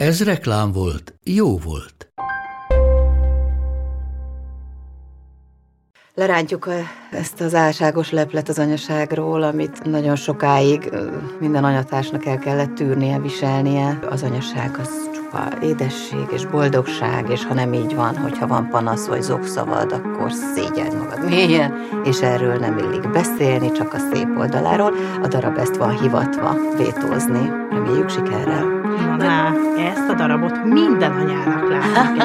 Ez reklám volt, jó volt. Lerántjuk ezt az álságos leplet az anyaságról, amit nagyon sokáig minden anyatársnak el kellett tűrnie, viselnie. Az anyaság az csupa édesség és boldogság, és ha nem így van, hogyha van panasz vagy zokszavad, akkor szégyeld magad mélyen, és erről nem illik beszélni, csak a szép oldaláról. A darab ezt van hivatva vétózni. Reméljük sikerrel. Na, ezt a darabot minden anyának látni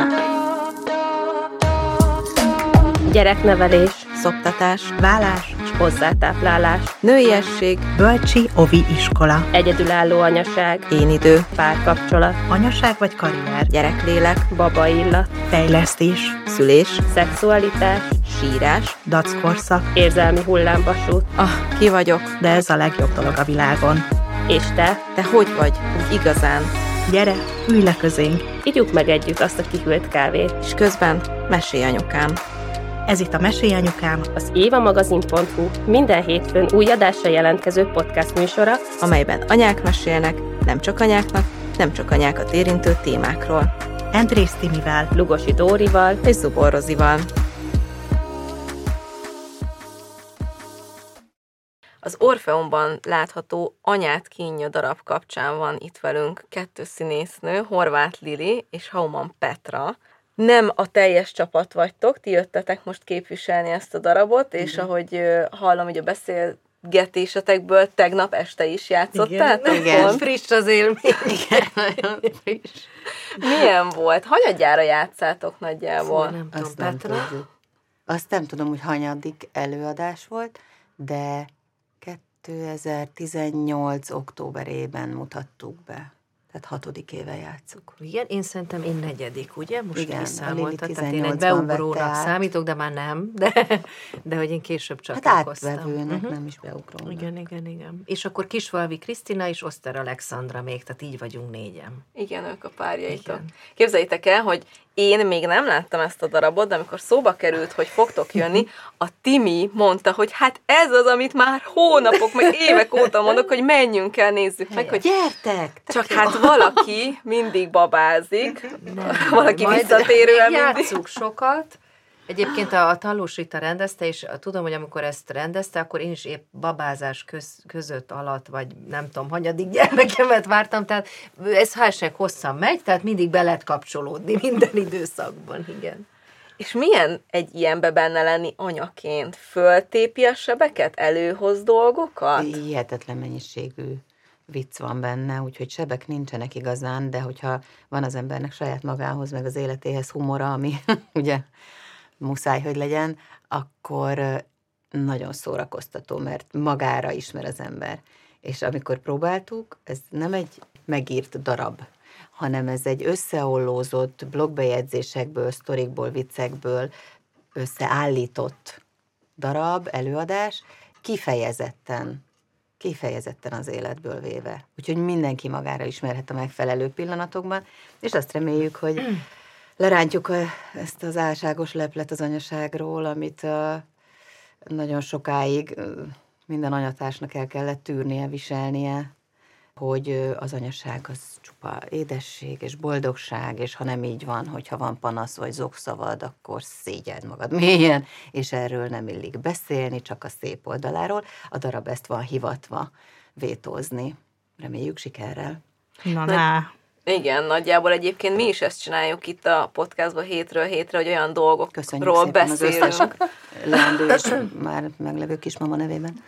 Gyereknevelés, Szoptatás, Vállás, és hozzátáplálás, nőiesség, bölcsi ovi iskola, egyedülálló anyaság, én idő, párkapcsolat, anyaság vagy karrier, gyereklélek, baba illat, fejlesztés, szülés, szexualitás, sírás. dackorszak, érzelmi hullámvasút. Ah, ki vagyok? de ez a legjobb dolog a világon. És te, Te hogy vagy? Úgy igazán. Gyere, ülj le közénk! ígyuk meg együtt azt a kihűlt kávét. És közben mesélj anyukám. Ez itt a Mesélyanyukám, Az évamagazin.hu minden hétfőn új adásra jelentkező podcast műsora, amelyben anyák mesélnek, nem csak anyáknak, nem csak anyákat érintő témákról. Andrész Timivel, Lugosi Dórival, És Zubor Rozival. Az Orfeumban látható Anyát kínja darab kapcsán van itt velünk kettő színésznő, Horváth Lili és Hauman Petra. Nem a teljes csapat vagytok, ti jöttetek most képviselni ezt a darabot, és ahogy ö, hallom, hogy a beszélgetésetekből tegnap este is játszottátok? Igen, friss az élmény. Igen, nagyon friss. Milyen volt? Hanyadjára játszátok nagyjából? Nem tudom, Azt nem. Azt nem tudom, hogy hanyadik előadás volt, de 2018. októberében mutattuk be. Tehát hatodik éve játszuk. Igen, én szerintem én negyedik, ugye? Most Igen, a kiszámoltad, tehát én egy 18-ban beugrónak át. számítok, de már nem, de, de hogy én később Hát csatlakoztam. átvevőnek, Mhm. nem is beugrónak. Igen, igen, igen. És akkor Kisvalvi Krisztina és Oszter Alexandra még, tehát így vagyunk négyen. Igen, ők a párjaitok. Igen. Képzeljétek el, hogy én még nem láttam ezt a darabot, de amikor szóba került, hogy fogtok jönni, a Timi mondta, hogy hát ez az, amit már hónapok, meg évek óta mondok, hogy menjünk el, nézzük meg, hogy Gyertek! csak hát valaki mindig babázik, valaki visszatérően mindig. játszunk sokat. Egyébként a, a Talós Rita rendezte, és tudom, hogy amikor ezt rendezte, akkor én is épp babázás köz, között alatt, vagy nem tudom, hanyadik gyermekemet vártam, tehát ez hashtag hosszan megy, tehát mindig be lehet kapcsolódni minden időszakban, igen. És milyen egy ilyenbe benne lenni anyaként? Föltépi a sebeket? Előhoz dolgokat? Hihetetlen mennyiségű vicc van benne, úgyhogy sebek nincsenek igazán, de hogyha van az embernek saját magához, meg az életéhez humora, ami ugye muszáj, hogy legyen, akkor nagyon szórakoztató, mert magára ismer az ember. És amikor próbáltuk, ez nem egy megírt darab, hanem ez egy összeollózott blogbejegyzésekből, sztorikból, viccekből összeállított darab, előadás, kifejezetten kifejezetten az életből véve. Úgyhogy mindenki magára ismerhet a megfelelő pillanatokban, és azt reméljük, hogy lerántjuk ö, ezt az álságos leplet az anyaságról, amit ö, nagyon sokáig ö, minden anyatársnak el kellett tűrnie, viselnie, hogy az anyaság az csupa édesség és boldogság, és ha nem így van, hogyha van panasz vagy zokszavad, akkor szégyeld magad mélyen, és erről nem illik beszélni, csak a szép oldaláról. A darab ezt van hivatva vétózni. Reméljük sikerrel. Na, na. Igen, nagyjából egyébként mi is ezt csináljuk itt a podcastban hétről hétre, hogy olyan dolgokról Köszönjük szépen az beszélünk. összes leendő és már meglevő kismama nevében.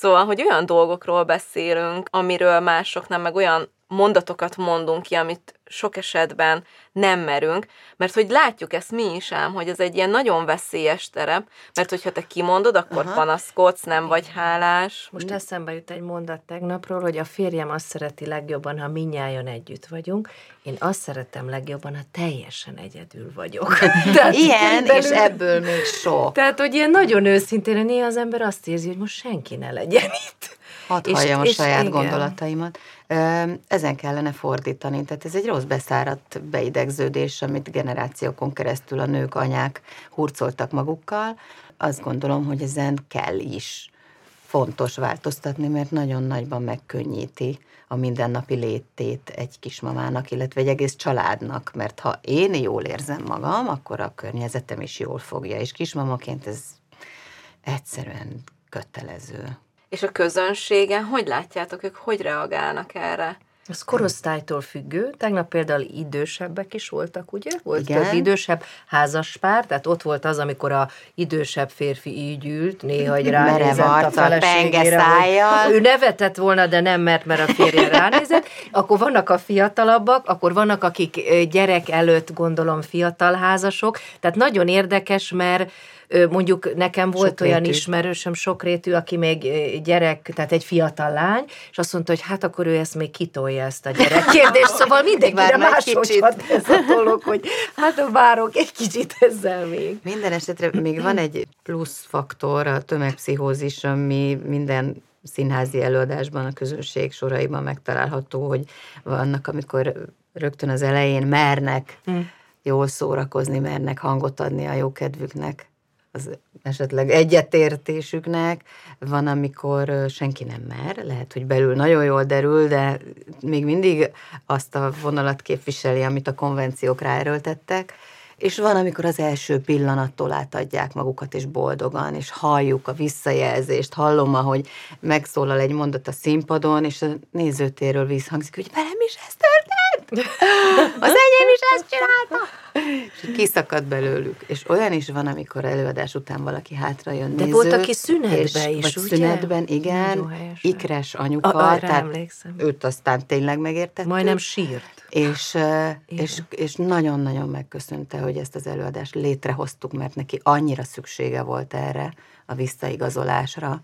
Szóval, hogy olyan dolgokról beszélünk, amiről mások nem, meg olyan mondatokat mondunk ki, amit sok esetben nem merünk, mert hogy látjuk ezt mi is ám, hogy ez egy ilyen nagyon veszélyes terep, mert hogyha te kimondod, akkor Aha. panaszkodsz, nem vagy hálás. Most eszembe jut egy mondat tegnapról, hogy a férjem azt szereti legjobban, ha minnyáján együtt vagyunk, én azt szeretem legjobban, ha teljesen egyedül vagyok. Tehát Ilyen, belül, és ebből még sok. Tehát, hogy ilyen nagyon őszintén, néha az ember azt érzi, hogy most senki ne legyen itt. Hadd és, halljam a és saját igen. gondolataimat. Ezen kellene fordítani. Tehát ez egy rossz beszáradt beidegződés, amit generációkon keresztül a nők, anyák hurcoltak magukkal. Azt gondolom, hogy ezen kell is fontos változtatni, mert nagyon nagyban megkönnyíti a mindennapi létét egy kismamának, illetve egy egész családnak, mert ha én jól érzem magam, akkor a környezetem is jól fogja, és kismamaként ez egyszerűen kötelező. És a közönségen, hogy látjátok, ők hogy reagálnak erre? Ez korosztálytól függő. Tegnap például idősebbek is voltak, ugye? Volt Igen. az idősebb házaspár, tehát ott volt az, amikor a idősebb férfi így ült, néha egy ránézett a feleségére. Hogy, ő nevetett volna, de nem mert, mert a férje ránézett. Akkor vannak a fiatalabbak, akkor vannak, akik gyerek előtt gondolom fiatal házasok. Tehát nagyon érdekes, mert Mondjuk nekem volt sokrétű. olyan ismerősöm, sokrétű, aki még gyerek, tehát egy fiatal lány, és azt mondta, hogy hát akkor ő ezt még kitolja ezt a gyerek kérdést, szóval mindenkire máshogy hat ez a dolog, hogy hát várok egy kicsit ezzel még. Minden esetre még van egy plusz faktor, a tömegpszichózis, ami minden színházi előadásban, a közönség soraiban megtalálható, hogy vannak, amikor rögtön az elején mernek mm. jól szórakozni, mernek hangot adni a jó kedvüknek az esetleg egyetértésüknek, van, amikor senki nem mer, lehet, hogy belül nagyon jól derül, de még mindig azt a vonalat képviseli, amit a konvenciók ráerőltettek, és van, amikor az első pillanattól átadják magukat, és boldogan, és halljuk a visszajelzést, hallom, ahogy megszólal egy mondat a színpadon, és a nézőtéről visszhangzik, hogy velem is ez történt! Az enyém is ezt csinálta! És kiszakad belőlük. És olyan is van, amikor előadás után valaki hátra jön De néző, volt, aki szünetben és, is, vagy ugye? szünetben, igen, ikres anyuka, a, tehát emlékszem. őt aztán tényleg megértett. Majdnem sírt. És, és, és nagyon-nagyon megköszönte, hogy ezt az előadást létrehoztuk, mert neki annyira szüksége volt erre a visszaigazolásra.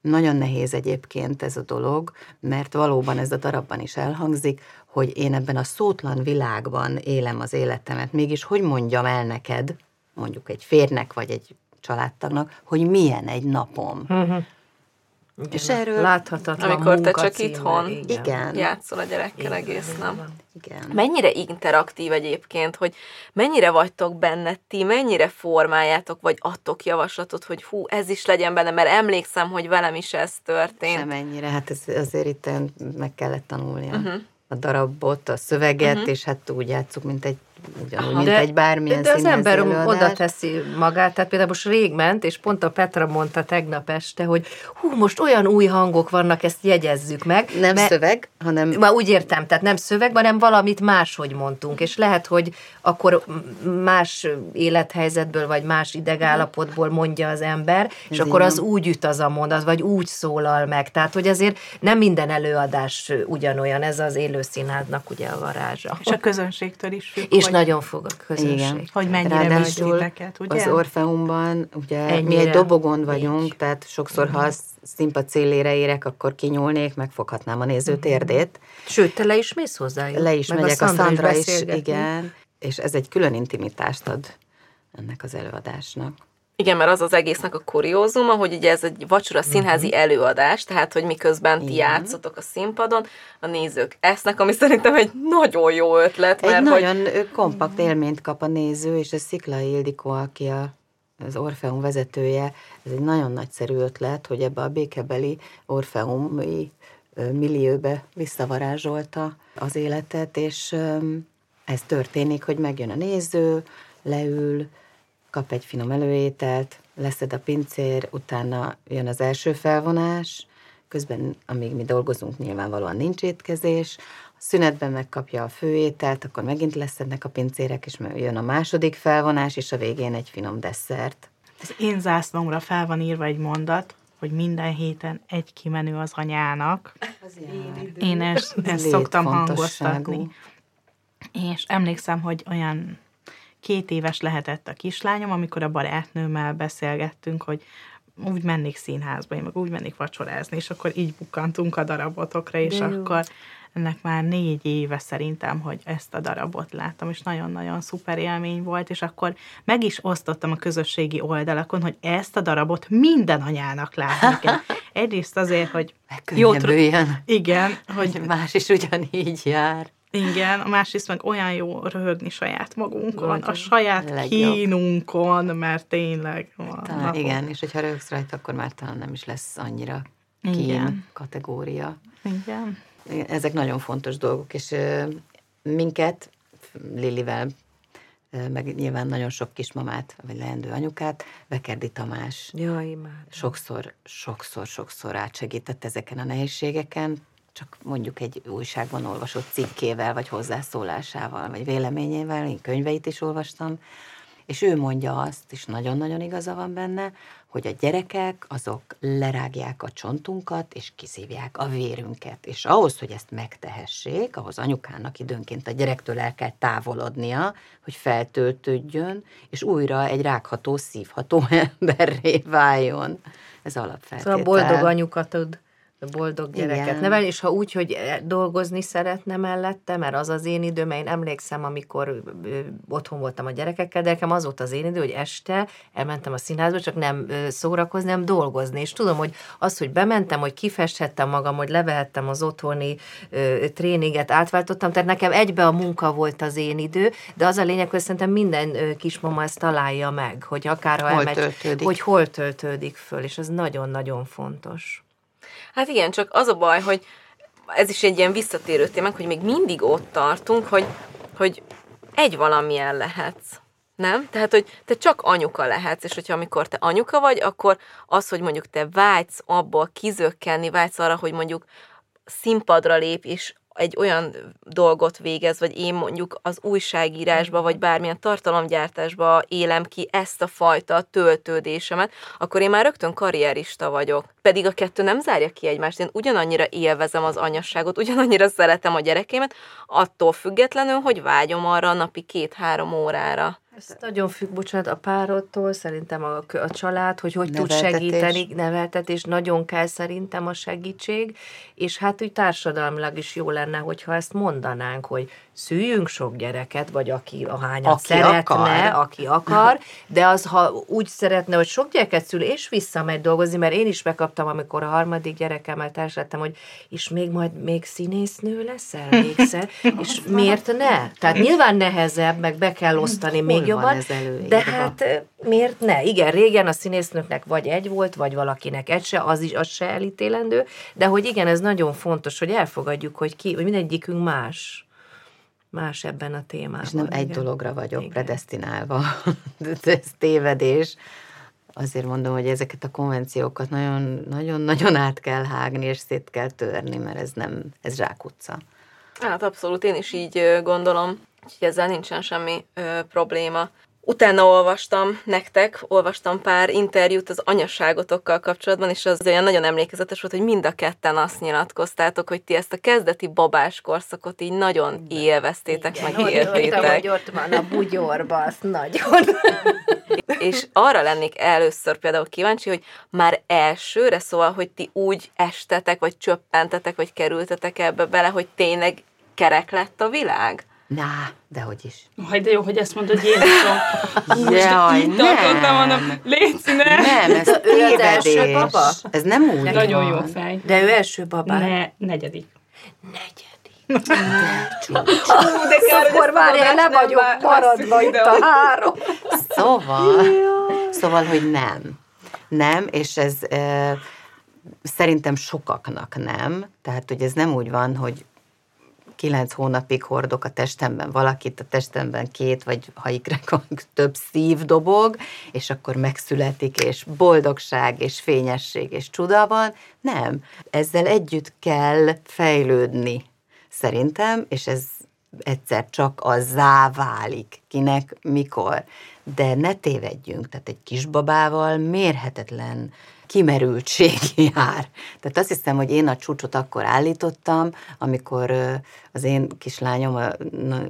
Nagyon nehéz egyébként ez a dolog, mert valóban ez a darabban is elhangzik, hogy én ebben a szótlan világban élem az életemet. Mégis hogy mondjam el neked, mondjuk egy férnek vagy egy családtagnak, hogy milyen egy napom. Uh-huh. Igen, és erről láthatatlan Amikor te csak itthon igen. játszol a gyerekkel igen, egész nap. Igen. Mennyire interaktív egyébként, hogy mennyire vagytok benne ti, mennyire formáljátok, vagy adtok javaslatot, hogy hú, ez is legyen benne, mert emlékszem, hogy velem is ez történt. Semennyire, hát ez azért itt meg kellett tanulnia. Uh-huh a darabot, a szöveget, uh-huh. és hát úgy játszuk, mint egy ugyanúgy, mint de, egy bármilyen De az ember előadás. oda teszi magát, tehát például most rég ment, és pont a Petra mondta tegnap este, hogy hú, most olyan új hangok vannak, ezt jegyezzük meg. Nem mert, szöveg, hanem... Már úgy értem, tehát nem szöveg, hanem valamit máshogy mondtunk, és lehet, hogy akkor más élethelyzetből, vagy más idegállapotból mondja az ember, Ez és akkor az úgy üt az a mondat, vagy úgy szólal meg. Tehát, hogy azért nem minden előadás ugyanolyan, ez az élőszínháznak ugye a varázsa. És a közönségtől is függ, És nagyon fog a közönség. Igen. Hogy mennyire Ráadásul titeket, ugye? Az Orfeumban, ugye Ennyire. mi egy dobogon vagyunk, Nincs. tehát sokszor, ha a színpad célére érek, akkor kinyúlnék, megfoghatnám a néző térdét. Sőt, te le is mész hozzájuk. Le is Meg megyek, a Szandra, a Szandra is, is, igen, és ez egy külön intimitást ad ennek az előadásnak. Igen, mert az az egésznek a kuriózuma, hogy ugye ez egy vacsora színházi uh-huh. előadás, tehát hogy miközben ti játszotok a színpadon, a nézők esznek, ami szerintem egy nagyon jó ötlet. Mert egy hogy... nagyon kompakt élményt kap a néző, és ez Sziklai Ildikó, aki a, az Orfeum vezetője, ez egy nagyon nagyszerű ötlet, hogy ebbe a békebeli orfeumi millióbe visszavarázsolta az életet, és ez történik, hogy megjön a néző, leül, kap egy finom előételt, leszed a pincér, utána jön az első felvonás, közben, amíg mi dolgozunk, nyilvánvalóan nincs étkezés, a szünetben megkapja a főételt, akkor megint leszednek a pincérek, és jön a második felvonás, és a végén egy finom desszert. Az én zászlomra fel van írva egy mondat, hogy minden héten egy kimenő az anyának. Az Én ezt, ezt szoktam hangoztatni. És emlékszem, hogy olyan két éves lehetett a kislányom, amikor a barátnőmmel beszélgettünk, hogy úgy mennék színházba, én meg úgy mennék vacsorázni, és akkor így bukkantunk a darabotokra, és akkor jó ennek már négy éve szerintem, hogy ezt a darabot láttam, és nagyon-nagyon szuper élmény volt, és akkor meg is osztottam a közösségi oldalakon, hogy ezt a darabot minden anyának látni kell. Egyrészt azért, hogy jót... Igen. Hogy más is ugyanígy jár. Igen, a másrészt meg olyan jó röhögni saját magunkon, a saját legjobb. kínunkon, mert tényleg van. Talán, igen, és hogyha röhögsz rajta, akkor már talán nem is lesz annyira kín igen. kategória. Igen ezek nagyon fontos dolgok, és minket, Lilivel, meg nyilván nagyon sok kismamát, vagy leendő anyukát, Bekerdi Tamás Jaj, sokszor, sokszor, sokszor átsegített ezeken a nehézségeken, csak mondjuk egy újságban olvasott cikkével, vagy hozzászólásával, vagy véleményével, én könyveit is olvastam, és ő mondja azt, és nagyon-nagyon igaza van benne, hogy a gyerekek azok lerágják a csontunkat, és kiszívják a vérünket. És ahhoz, hogy ezt megtehessék, ahhoz anyukának időnként a gyerektől el kell távolodnia, hogy feltöltődjön, és újra egy rágható, szívható emberré váljon. Ez alapfeltétel. Szóval boldog anyukat tud boldog gyereket Igen. nevel, és ha úgy, hogy e, dolgozni szeretne mellette, mert az az én időm, én emlékszem, amikor otthon voltam a gyerekekkel, de nekem az volt az én idő, hogy este elmentem a színházba, csak nem szórakozni, nem dolgozni, és tudom, hogy az, hogy bementem, hogy kifesthettem magam, hogy levehettem az otthoni ö, tréninget, átváltottam, tehát nekem egybe a munka volt az én idő, de az a lényeg, hogy szerintem minden kismama ezt találja meg, hogy akár ha hol elmegy, töltődik. hogy hol töltődik föl, és ez nagyon-nagyon fontos. Hát igen, csak az a baj, hogy ez is egy ilyen visszatérő témánk, hogy még mindig ott tartunk, hogy, hogy egy valamilyen lehetsz. Nem? Tehát, hogy te csak anyuka lehetsz, és hogyha amikor te anyuka vagy, akkor az, hogy mondjuk te vágysz abból kizökkenni, vágysz arra, hogy mondjuk színpadra lép, és egy olyan dolgot végez, vagy én mondjuk az újságírásba, vagy bármilyen tartalomgyártásba élem ki ezt a fajta töltődésemet, akkor én már rögtön karrierista vagyok. Pedig a kettő nem zárja ki egymást. Én ugyanannyira élvezem az anyasságot, ugyanannyira szeretem a gyerekémet, attól függetlenül, hogy vágyom arra a napi két-három órára. Ez nagyon függ, bocsánat, a párodtól, szerintem a, a család, hogy hogy tud segíteni, neveltetés, nagyon kell szerintem a segítség, és hát úgy társadalmilag is jó lenne, hogyha ezt mondanánk, hogy szüljünk sok gyereket, vagy aki a hányat aki szeretne, akar. aki akar, de az, ha úgy szeretne, hogy sok gyereket szül, és visszamegy dolgozni, mert én is megkaptam, amikor a harmadik gyerekemmel társadaltam, hogy és még majd még színésznő leszel végszer, és miért ne? Tehát nyilván nehezebb, meg be kell osztani még jobban, de hát miért ne? Igen, régen a színésznőknek vagy egy volt, vagy valakinek egy se, az is az se elítélendő, de hogy igen, ez nagyon fontos, hogy elfogadjuk, hogy ki, hogy mindegyikünk más más ebben a témában. És nem igen. egy dologra vagyok igen. predestinálva. ez tévedés. Azért mondom, hogy ezeket a konvenciókat nagyon-nagyon át kell hágni, és szét kell törni, mert ez nem, ez zsákutca. Hát abszolút, én is így gondolom, hogy ezzel nincsen semmi ö, probléma. Utána olvastam nektek, olvastam pár interjút az anyasságotokkal kapcsolatban, és az olyan nagyon emlékezetes volt, hogy mind a ketten azt nyilatkoztátok, hogy ti ezt a kezdeti babás korszakot így nagyon élveztétek, Igen, meg éltétek. hogy ott van a bugyorba, azt nagyon. és arra lennék először például kíváncsi, hogy már elsőre, szóval, hogy ti úgy estetek, vagy csöppentetek, vagy kerültetek ebbe bele, hogy tényleg kerek lett a világ? Na, de hogy is. Majd de jó, hogy ezt mondod, Jézusom. Jaj, itt nem. tartottam, mondom, légy ne. Nem, ez a ő az első baba? Ez nem úgy Nagyon van. jó fej. De ő első baba? Ne, negyedik. Negyedik. De akkor várjál, le vagyok maradva itt a három. Szóval, szóval, hogy nem. Nem, és ez e, szerintem sokaknak nem. Tehát, hogy ez nem úgy van, hogy kilenc hónapig hordok a testemben valakit, a testemben két, vagy ha ikrek, több szív dobog, és akkor megszületik, és boldogság, és fényesség, és csuda van. Nem. Ezzel együtt kell fejlődni, szerintem, és ez egyszer csak zá válik, kinek, mikor. De ne tévedjünk, tehát egy kisbabával mérhetetlen kimerültség jár. Tehát azt hiszem, hogy én a csúcsot akkor állítottam, amikor az én kislányom,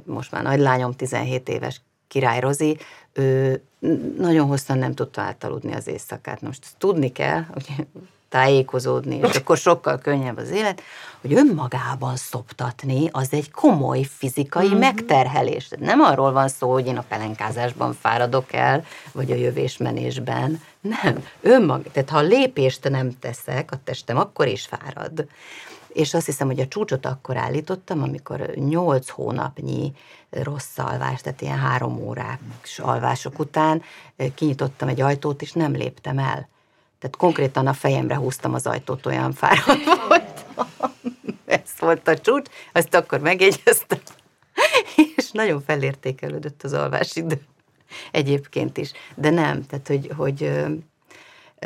most már nagylányom, 17 éves király Rozi, ő nagyon hosszan nem tudta átaludni az éjszakát. Most tudni kell, hogy tájékozódni, és akkor sokkal könnyebb az élet, hogy önmagában szoptatni az egy komoly fizikai mm-hmm. megterhelés. Nem arról van szó, hogy én a pelenkázásban fáradok el, vagy a jövésmenésben. Nem. Önmag, tehát ha a lépést nem teszek, a testem akkor is fárad. És azt hiszem, hogy a csúcsot akkor állítottam, amikor nyolc hónapnyi rossz alvás, tehát ilyen három órás alvások után kinyitottam egy ajtót, és nem léptem el tehát konkrétan a fejemre húztam az ajtót, olyan fáradt voltam. Ez volt a csúcs, azt akkor megjegyeztem. És nagyon felértékelődött az alvásidő. Egyébként is. De nem, tehát hogy, hogy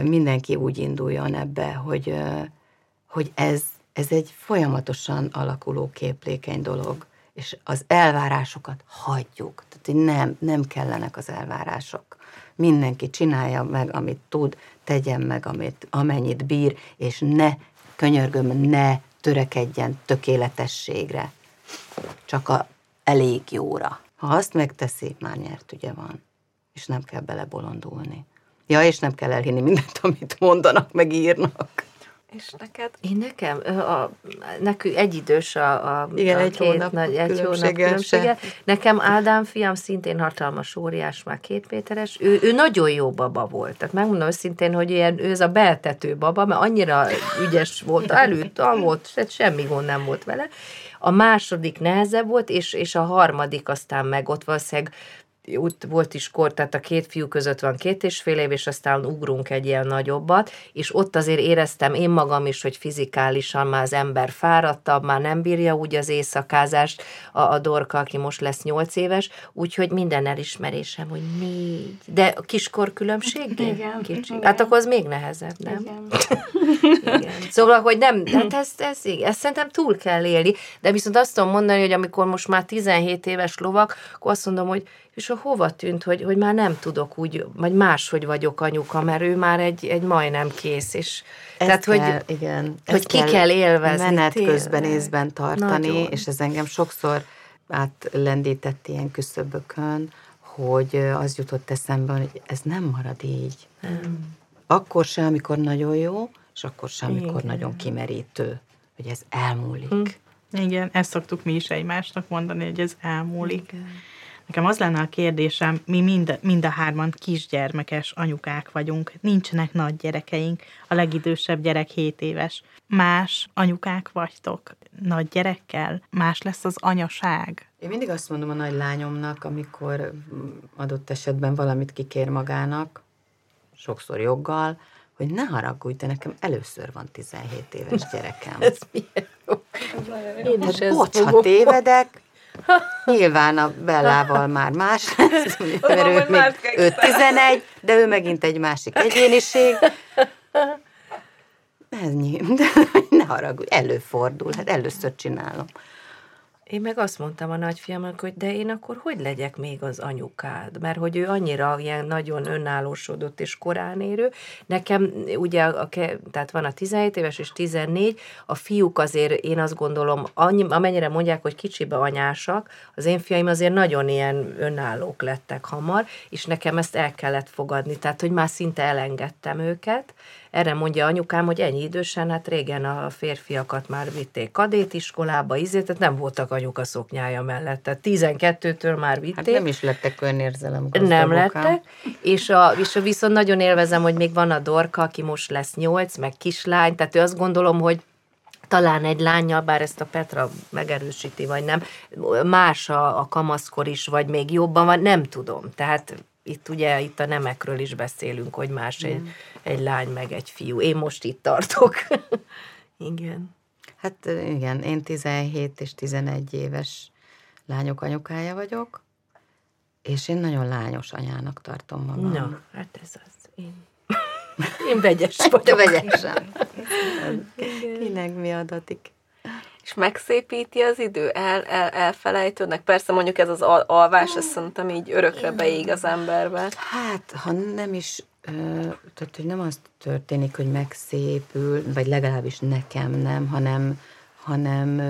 mindenki úgy induljon ebbe, hogy, hogy ez, ez egy folyamatosan alakuló képlékeny dolog, és az elvárásokat hagyjuk. Tehát nem, nem kellenek az elvárások mindenki csinálja meg, amit tud, tegyen meg, amit, amennyit bír, és ne, könyörgöm, ne törekedjen tökéletességre, csak a elég jóra. Ha azt megteszi, már nyert ugye van, és nem kell belebolondulni. Ja, és nem kell elhinni mindent, amit mondanak, meg írnak. És neked? Én nekem, a, nekünk egyidős a, a, Igen, a egy két hónap nagy, egy hónap különbsége. Nekem Ádám fiam szintén hatalmas óriás, már két méteres, ő, ő nagyon jó baba volt. Tehát megmondom őszintén, hogy ilyen, ő ez a beltető baba, mert annyira ügyes volt, előtt, volt, semmi gond nem volt vele. A második nehezebb volt, és, és a harmadik aztán meg ott valószínűleg úgy volt is kor, tehát a két fiú között van két és fél év, és aztán ugrunk egy ilyen nagyobbat, és ott azért éreztem én magam is, hogy fizikálisan már az ember fáradtabb, már nem bírja úgy az éjszakázást a, a Dorka, aki most lesz nyolc éves, úgyhogy minden elismerésem, hogy négy. De a kiskor különbség? Igen. Kicsi. Igen. Hát akkor az még nehezebb, nem? Igen. igen. Szóval, hogy nem, hát ezt, ezt, ezt, ezt szerintem túl kell élni, de viszont azt tudom mondani, hogy amikor most már 17 éves lovak, akkor azt mondom, hogy és a hova tűnt, hogy, hogy már nem tudok úgy, vagy máshogy vagyok anyuka, mert ő már egy, egy majdnem kész, és ezt tehát, kell, hogy, igen, hogy ki kell, kell élvezni. Menet tényleg. közben észben tartani, Nagyon. és ez engem sokszor átlendített ilyen küszöbökön, hogy az jutott eszembe, hogy ez nem marad így. Nem. Akkor sem, amikor nagyon jó, és akkor sem, amikor Igen. nagyon kimerítő, hogy ez elmúlik. Hm. Igen, ezt szoktuk mi is egymásnak mondani, hogy ez elmúlik. Igen. Nekem az lenne a kérdésem, mi mind, mind a hárman kisgyermekes anyukák vagyunk, nincsenek nagy gyerekeink, a legidősebb gyerek 7 éves. Más anyukák vagytok nagy gyerekkel? Más lesz az anyaság? Én mindig azt mondom a nagy lányomnak, amikor adott esetben valamit kikér magának, sokszor joggal, hogy ne haragudj, de nekem először van 17 éves gyerekem. Ez milyen jó. Én is hát, bocs, ha tévedek, Nyilván a Bellával már más lesz, mert ő, még, ő 11, de ő megint egy másik egyéniség. Ennyi. De ne haragudj, előfordul, hát először csinálom. Én meg azt mondtam a nagyfiamnak, hogy de én akkor hogy legyek még az anyukád? Mert hogy ő annyira ilyen nagyon önállósodott és korán érő. Nekem ugye, a, tehát van a 17 éves és 14, a fiúk azért én azt gondolom, annyi, amennyire mondják, hogy kicsibe anyásak, az én fiaim azért nagyon ilyen önállók lettek hamar, és nekem ezt el kellett fogadni, tehát hogy már szinte elengedtem őket, erre mondja anyukám, hogy ennyi idősen, hát régen a férfiakat már vitték kadétiskolába, izé, tehát nem voltak anyuka szoknyája mellett. Tehát 12-től már vitték. Hát nem is lettek önérzelem Nem lettek, és, a, és viszont nagyon élvezem, hogy még van a Dorka, aki most lesz nyolc, meg kislány, tehát ő azt gondolom, hogy talán egy lányjal, bár ezt a Petra megerősíti, vagy nem, más a, a kamaszkor is, vagy még jobban van, nem tudom. Tehát itt ugye itt a nemekről is beszélünk, hogy más mm. egy, egy lány meg egy fiú. Én most itt tartok. igen. Hát igen, én 17 és 11 éves lányok anyukája vagyok, és én nagyon lányos anyának tartom magam. Na, hát ez az. Én, én vegyes vagyok. Te vegyesen. Kinek mi adatik? És megszépíti az idő? El, el, elfelejtődnek? Persze mondjuk ez az al- alvás, ez szerintem így örökre beég az emberbe. Hát, ha nem is tehát, hogy nem az történik, hogy megszépül, vagy legalábbis nekem nem, hanem, hanem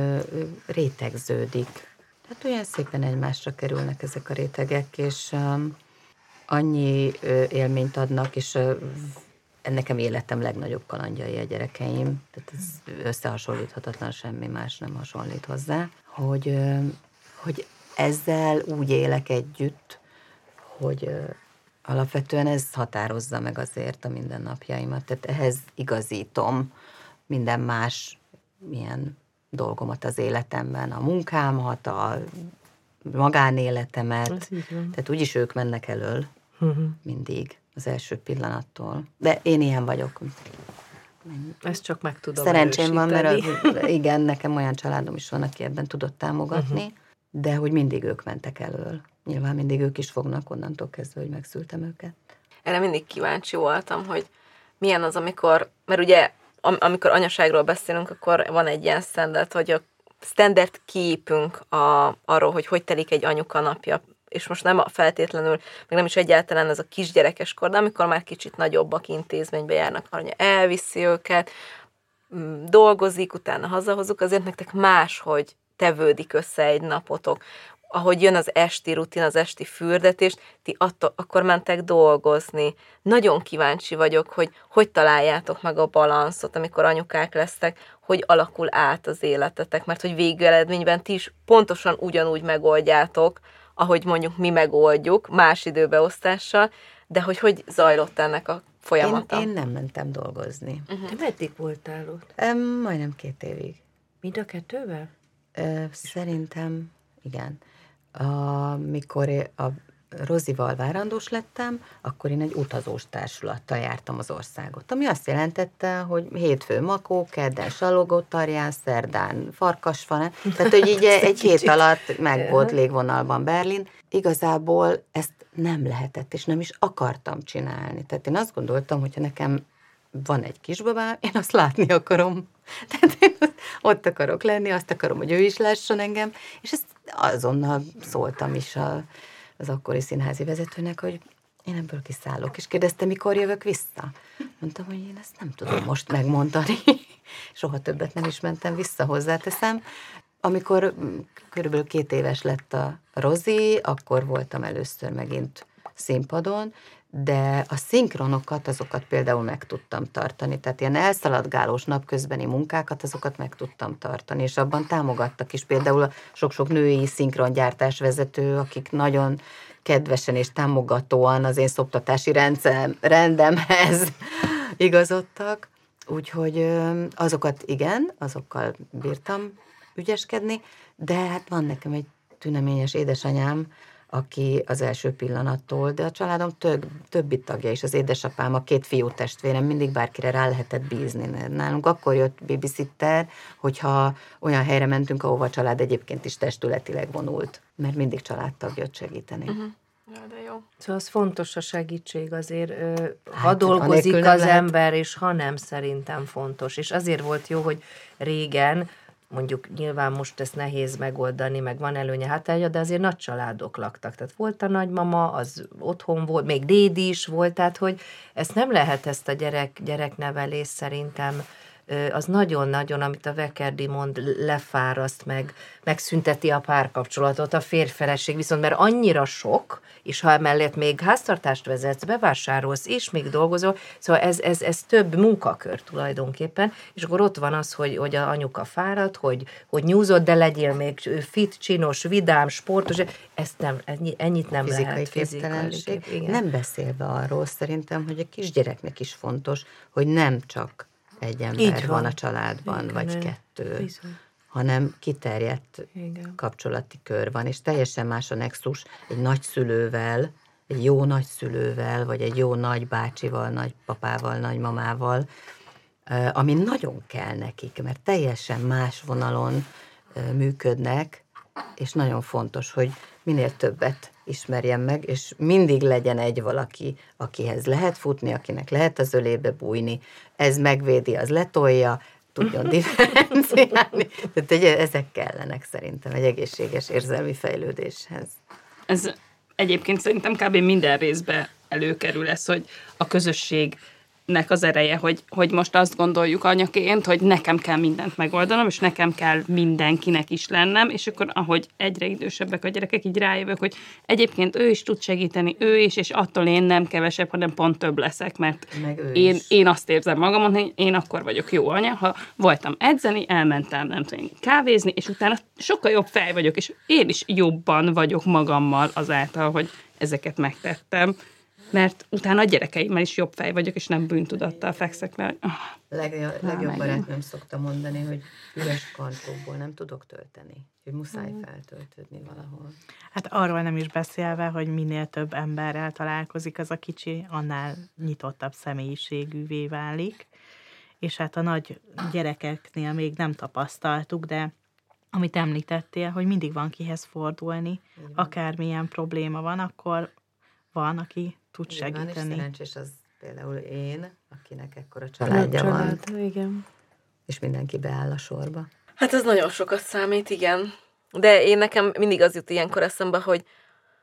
rétegződik. Tehát olyan szépen egymásra kerülnek ezek a rétegek, és annyi élményt adnak, és nekem életem legnagyobb kalandjai a gyerekeim, tehát ez összehasonlíthatatlan, semmi más nem hasonlít hozzá, hogy, hogy ezzel úgy élek együtt, hogy alapvetően ez határozza meg azért a mindennapjaimat, tehát ehhez igazítom minden más milyen dolgomat az életemben, a munkámat, a magánéletemet, tehát úgyis ők mennek elől uh-huh. mindig az első pillanattól. De én ilyen vagyok. Ezt csak meg tudom Szerencsém van, mert az, igen, nekem olyan családom is van, aki ebben tudott támogatni, uh-huh. de hogy mindig ők mentek elől. Nyilván mindig ők is fognak onnantól kezdve, hogy megszültem őket. Erre mindig kíváncsi voltam, hogy milyen az, amikor, mert ugye am, amikor anyaságról beszélünk, akkor van egy ilyen standard, hogy a standard képünk a, arról, hogy hogy telik egy anyuka napja, és most nem feltétlenül, meg nem is egyáltalán ez a kisgyerekes kor, de amikor már kicsit nagyobbak intézménybe járnak, anya elviszi őket, mm, dolgozik, utána hazahozunk, azért nektek máshogy tevődik össze egy napotok ahogy jön az esti rutin, az esti fürdetés, ti attól, akkor mentek dolgozni. Nagyon kíváncsi vagyok, hogy hogy találjátok meg a balanszot, amikor anyukák lesztek, hogy alakul át az életetek, mert hogy végeredményben ti is pontosan ugyanúgy megoldjátok, ahogy mondjuk mi megoldjuk, más időbeosztással, de hogy hogy zajlott ennek a folyamata? Én, én nem mentem dolgozni. Uh-huh. Te meddig voltál ott? Um, majdnem két évig. Mind a kettővel? Uh, szerintem igen amikor a Rozival várandós lettem, akkor én egy utazós társulattal jártam az országot, ami azt jelentette, hogy hétfő makó, kedden salogótarján, szerdán farkasfane, tehát hogy így egy hét alatt meg volt légvonalban Berlin. Igazából ezt nem lehetett, és nem is akartam csinálni. Tehát én azt gondoltam, hogyha nekem van egy kisbabám, én azt látni akarom. Tehát én ott akarok lenni, azt akarom, hogy ő is lásson engem, és ezt azonnal szóltam is a, az akkori színházi vezetőnek, hogy én ebből kiszállok, és kérdezte, mikor jövök vissza. Mondtam, hogy én ezt nem tudom most megmondani. Soha többet nem is mentem vissza, hozzáteszem. Amikor körülbelül két éves lett a Rozi, akkor voltam először megint színpadon, de a szinkronokat, azokat például meg tudtam tartani, tehát ilyen elszaladgálós napközbeni munkákat, azokat meg tudtam tartani, és abban támogattak is. Például a sok-sok női szinkrongyártás vezető, akik nagyon kedvesen és támogatóan az én szoptatási rendszem, rendemhez igazodtak, úgyhogy azokat igen, azokkal bírtam ügyeskedni, de hát van nekem egy tüneményes édesanyám, aki az első pillanattól, de a családom több, többi tagja is, az édesapám, a két fiú testvérem, mindig bárkire rá lehetett bízni. Nálunk akkor jött babysitter, hogyha olyan helyre mentünk, ahova a család egyébként is testületileg vonult, mert mindig családtag jött segíteni. Uh-huh. Ja, de jó. Szóval az fontos a segítség azért, ha hát, dolgozik az lehet... ember, és ha nem, szerintem fontos. És azért volt jó, hogy régen mondjuk nyilván most ezt nehéz megoldani, meg van előnye hátránya, de azért nagy családok laktak. Tehát volt a nagymama, az otthon volt, még dédi is volt, tehát hogy ezt nem lehet ezt a gyerek, gyereknevelés szerintem az nagyon-nagyon, amit a Vekerdi mond, lefáraszt meg, megszünteti a párkapcsolatot, a férfeleség, viszont mert annyira sok, és ha emellett még háztartást vezetsz, bevásárolsz, és még dolgozol, szóval ez, ez, ez több munkakör tulajdonképpen, és akkor ott van az, hogy, hogy a anyuka fáradt, hogy, hogy nyúzott, de legyél még fit, csinos, vidám, sportos, ezt nem, ennyi, ennyit nem fizikai lehet. Fizikai Nem beszélve arról szerintem, hogy a kisgyereknek is fontos, hogy nem csak egy ember Így van. van a családban, Igen, vagy kettő, bizony. hanem kiterjedt Igen. kapcsolati kör van, és teljesen más a nexus egy nagyszülővel, egy jó nagyszülővel, vagy egy jó nagybácsival, nagypapával, nagymamával, ami nagyon kell nekik, mert teljesen más vonalon működnek, és nagyon fontos, hogy minél többet ismerjen meg, és mindig legyen egy valaki, akihez lehet futni, akinek lehet az ölébe bújni, ez megvédi, az letolja, tudjon differenciálni. Tehát egy, ezek kellenek szerintem egy egészséges érzelmi fejlődéshez. Ez egyébként szerintem kb. minden részben előkerül ez, hogy a közösség nek az ereje, hogy, hogy most azt gondoljuk anyaként, hogy nekem kell mindent megoldanom, és nekem kell mindenkinek is lennem, és akkor ahogy egyre idősebbek a gyerekek, így rájövök, hogy egyébként ő is tud segíteni, ő is, és attól én nem kevesebb, hanem pont több leszek, mert én, én azt érzem magamon, hogy én akkor vagyok jó anya, ha voltam edzeni, elmentem, nem tudom, kávézni, és utána sokkal jobb fej vagyok, és én is jobban vagyok magammal azáltal, hogy ezeket megtettem mert utána a gyerekeimmel is jobb fej vagyok, és nem bűntudattal fekszek, mert... Oh, Legjobb, legjobb barátnőm szokta mondani, hogy üres kantóból nem tudok tölteni, hogy muszáj feltöltődni valahol. Hát arról nem is beszélve, hogy minél több emberrel találkozik az a kicsi, annál nyitottabb személyiségűvé válik, és hát a nagy gyerekeknél még nem tapasztaltuk, de amit említettél, hogy mindig van kihez fordulni, Igen. akármilyen probléma van, akkor van, aki tud igen, segíteni. És szerencsés az például én, akinek ekkora családja család, van. Igen. És mindenki beáll a sorba. Hát ez nagyon sokat számít, igen. De én nekem mindig az jut ilyenkor eszembe, hogy,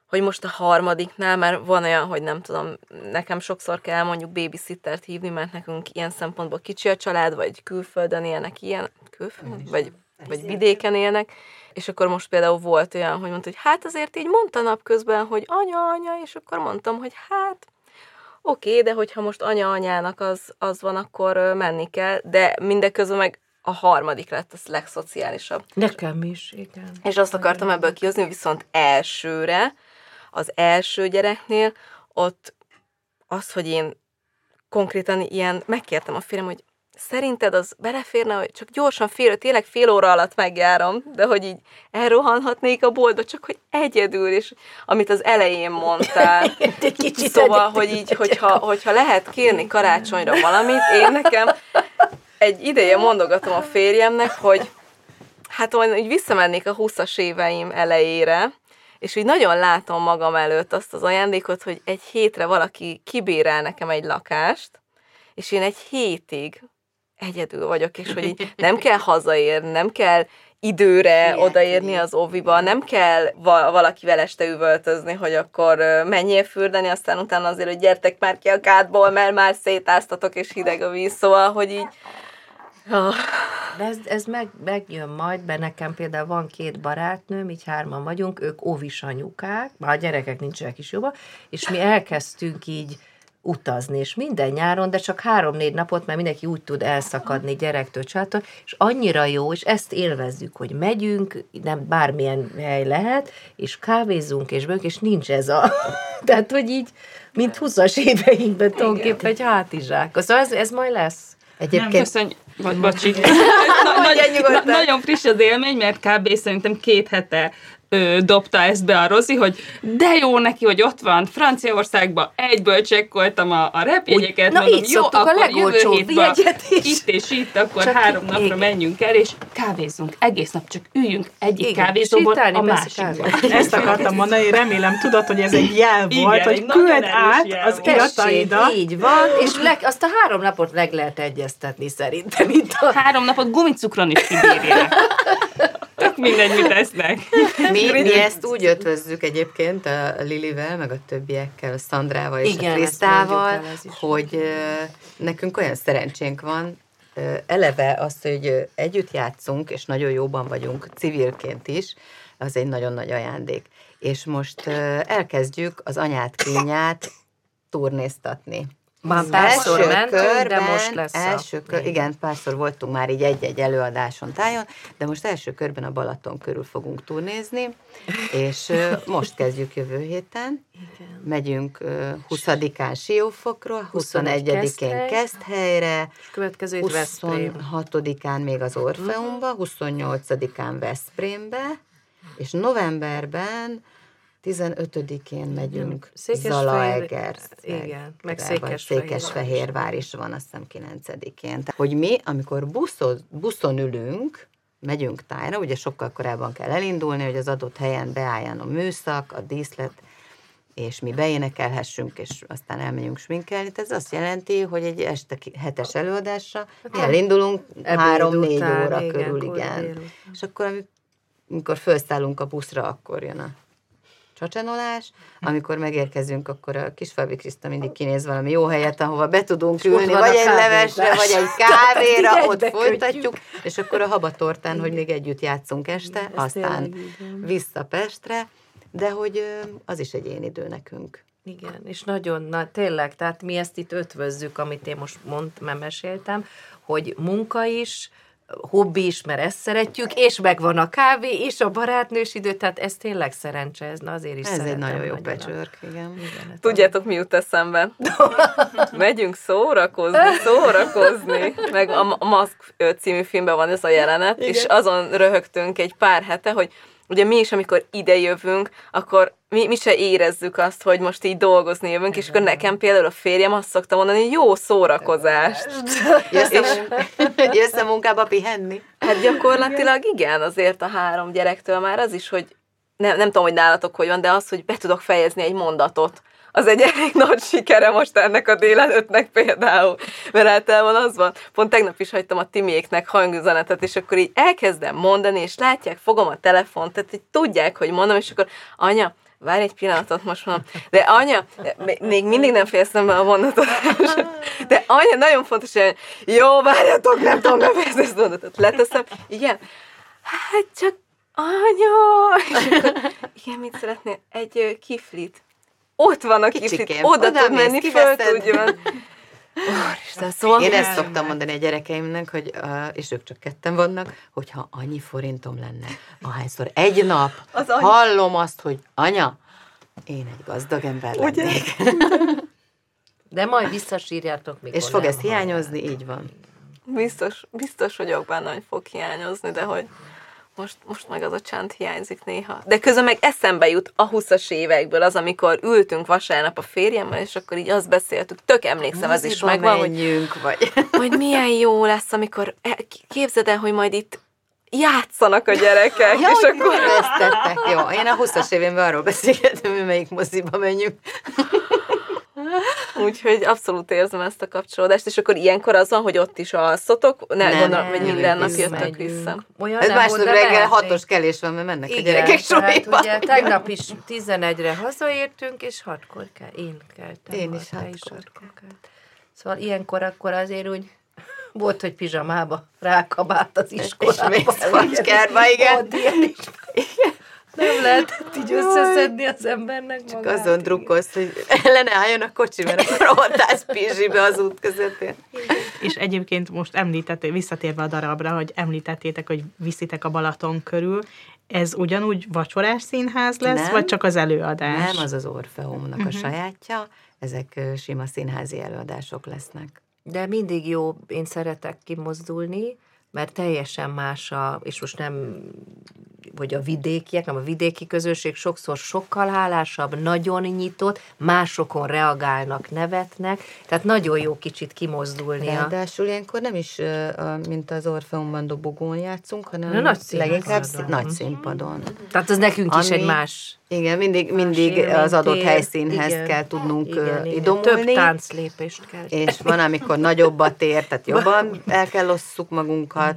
hogy most a harmadiknál már van olyan, hogy nem tudom, nekem sokszor kell mondjuk babysittert hívni, mert nekünk ilyen szempontból kicsi a család, vagy külföldön élnek ilyen, külföldön, vagy, vagy vidéken élnek, és akkor most például volt olyan, hogy mondta, hogy hát azért így mondta napközben, hogy anya, anya, és akkor mondtam, hogy hát oké, okay, de hogyha most anya-anyának az, az van, akkor menni kell, de mindeközben meg a harmadik lett az legszociálisabb. Nekem is, igen. És azt akartam ebből kihozni, viszont elsőre, az első gyereknél, ott az, hogy én konkrétan ilyen, megkértem a férjem, hogy szerinted az beleférne, hogy csak gyorsan fél, tényleg fél óra alatt megjárom, de hogy így elrohanhatnék a boltba, csak hogy egyedül, és amit az elején mondtál. Egy kicsit szóval, hogy így, hogyha, hogyha lehet kérni karácsonyra valamit, én nekem egy ideje mondogatom a férjemnek, hogy hát hogy visszamennék a 20-as éveim elejére, és úgy nagyon látom magam előtt azt az ajándékot, hogy egy hétre valaki kibérel nekem egy lakást, és én egy hétig egyedül vagyok, és hogy így nem kell hazaérni, nem kell időre Ilyen, odaérni az oviba, nem kell va- valakivel este üvöltözni, hogy akkor menjél fürdeni, aztán utána azért, hogy gyertek már ki a kádból, mert már szétáztatok, és hideg a víz, szóval, hogy így Oh. De ez, ez meg, megjön majd, mert nekem például van két barátnőm, így hárman vagyunk, ők óvis anyukák, már a gyerekek nincsenek is jobban, és mi elkezdtünk így utazni, és minden nyáron, de csak három-négy napot, mert mindenki úgy tud elszakadni gyerektől, családtól, és annyira jó, és ezt élvezzük, hogy megyünk, nem bármilyen hely lehet, és kávézunk, és bők, és nincs ez a... Tehát, hogy így, mint 20-as éveinkben tulajdonképpen egy hátizsák. Szóval ez, ez majd lesz. Egyébként... Nem, köszönj, vagy bocsi. na, nagy, na, nagyon friss az élmény, mert kb. szerintem két hete ö, dobta ezt be a Rozi, hogy de jó neki, hogy ott van Franciaországban, egyből csekkoltam a, a repjegyeket, Na mondom, így jó, akkor a jövő hétben itt és itt, akkor Csak három napra igen. menjünk el, és kávézzunk, egész nap csak üljünk egyik igen, kávézóból a másikba. Ezt akartam mondani, remélem tudod, hogy ez egy jel volt, igen, hogy küld át az irataidat. Így van, és le, azt a három napot meg lehet egyeztetni szerintem. Itt a... Három napot gumicukron is kibírják. Mindegy, mit esznek. Mi, mi ezt úgy ötvözzük egyébként a Lilivel, meg a többiekkel, a Szandrával és Igen, a Krisztával, hogy nekünk olyan szerencsénk van, eleve az, hogy együtt játszunk, és nagyon jóban vagyunk civilként is, az egy nagyon nagy ajándék. És most elkezdjük az anyát kényát turnéztatni. Már párszor mentünk, körben, de most lesz első a... kör, Igen, párszor voltunk már így egy-egy előadáson tájon, de most első körben a Balaton körül fogunk turnézni, és most kezdjük jövő héten. Igen. Megyünk 20-án Siófokról, 21-én Keszthelyre, következő 26-án még az Orfeumba, 28-án Veszprémbe, és novemberben 15-én megyünk Zalaeger. Igen, meg Székesfehérvár is van, azt hiszem 9-én. Hogy mi, amikor buszoz, buszon ülünk, megyünk tájra, ugye sokkal korábban kell elindulni, hogy az adott helyen beálljon a műszak, a díszlet, és mi beénekelhessünk, és aztán elmegyünk sminkelni. Ez azt jelenti, hogy egy este hetes előadásra hát, elindulunk három-négy óra igen, körül, igen. És akkor amikor felszállunk a buszra, akkor jön a csacsanolás, amikor megérkezünk, akkor a kis Fabi Kriszta mindig kinéz valami jó helyet, ahova be tudunk ülni, vagy egy levesre, vagy egy kávéra, ott folytatjuk, és akkor a habatortán, hogy még együtt játszunk este, aztán vissza Pestre, de hogy az is egy én idő nekünk. Igen, és nagyon, na, tényleg, tehát mi ezt itt ötvözzük, amit én most mond, meséltem, hogy munka is, hobbi is, mert ezt szeretjük, és megvan a kávé, és a barátnős idő, tehát ez tényleg szerencse, ez na azért is Ez egy nagyon jó becsörk, igen. igen hát Tudjátok, mi jut eszembe? Megyünk szórakozni, szórakozni, meg a Maszk című filmben van ez a jelenet, igen. és azon röhögtünk egy pár hete, hogy ugye mi is, amikor ide jövünk, akkor mi, mi se érezzük azt, hogy most így dolgozni jövünk, és akkor nekem például a férjem azt szokta mondani, jó szórakozást. Jössz, és... jössz a munkába pihenni? Hát gyakorlatilag igen, azért a három gyerektől már az is, hogy nem, nem tudom, hogy nálatok hogy van, de az, hogy be tudok fejezni egy mondatot az egy elég nagy sikere most ennek a délelőttnek például. Mert általában az van, pont tegnap is hagytam a Timiéknek hangüzenetet, és akkor így elkezdem mondani, és látják, fogom a telefont, tehát így tudják, hogy mondom, és akkor anya, várj egy pillanatot, most mondom, de anya, még mindig nem fejeztem be a mondatot, de anya, nagyon fontos, hogy jó, várjatok, nem tudom befejezni ezt a mondatot, leteszem, igen, hát csak anya, és akkor, igen, mit szeretnél? Egy kiflit ott van a kiflit, oda, oda tud menni, föl tudjon. Úristen, szóval Én ezt szoktam mondani a gyerekeimnek, hogy, és ők csak ketten vannak, hogyha annyi forintom lenne, ahányszor egy nap az hallom azt, hogy anya, én egy gazdag ember Ugye? lennék. De majd visszasírjátok, mikor És fog ez hiányozni, így van. Biztos, biztos vagyok benne, hogy fog hiányozni, de hogy most, most meg az a csend hiányzik néha. De közben meg eszembe jut a 20-as évekből az, amikor ültünk vasárnap a férjemmel, és akkor így azt beszéltük, tök emlékszem, ez is megvan, hogy, vagy. hogy milyen jó lesz, amikor e, képzeld el, hogy majd itt játszanak a gyerekek, ja, és akkor... Vesztettek. Jó, én a 20-as événben arról beszélgetem, hogy melyik moziba menjünk. Úgyhogy abszolút érzem ezt a kapcsolódást, és akkor ilyenkor az van, hogy ott is alszotok, ne, nem, gondolom, hogy minden nap jöttök vissza. Olyan Ez másnap reggel hatos kelés van, mert mennek Igen, a gyerekek soréba. ugye tegnap is 11-re hazaértünk, és hatkor kell, én keltem. Én is hatkor. Is hatkor Szóval ilyenkor akkor azért úgy volt, hogy pizsamába rákabált az iskolába. És mész igen. igen. Nem lehetett így összeszedni az embernek Csak magát. azon drukkolsz, hogy ellene álljon a kocsi, mert akkor ott állsz Pizsibe az út közepén. És egyébként most említettél, visszatérve a darabra, hogy említettétek, hogy viszitek a Balaton körül, ez ugyanúgy vacsorás színház lesz, nem, vagy csak az előadás? Nem, az az Orfeumnak uh-huh. a mhm. sajátja, ezek sima színházi előadások lesznek. De mindig jó, én szeretek kimozdulni, mert teljesen más a, és most nem vagy a vidékiek, nem a vidéki közösség sokszor sokkal hálásabb, nagyon nyitott, másokon reagálnak, nevetnek, tehát nagyon jó kicsit kimozdulni. Ráadásul ilyenkor nem is, mint az Orfeumban dobogón játszunk, hanem Na, nagy leginkább színpadon. nagy színpadon. Tehát az nekünk Ami, is egy más igen, mindig, mindig az adott helyszínhez igen, kell tudnunk igen, idomulni. Több tánclépést kell. És van, amikor nagyobb a tér, tehát jobban el kell osszuk magunkat.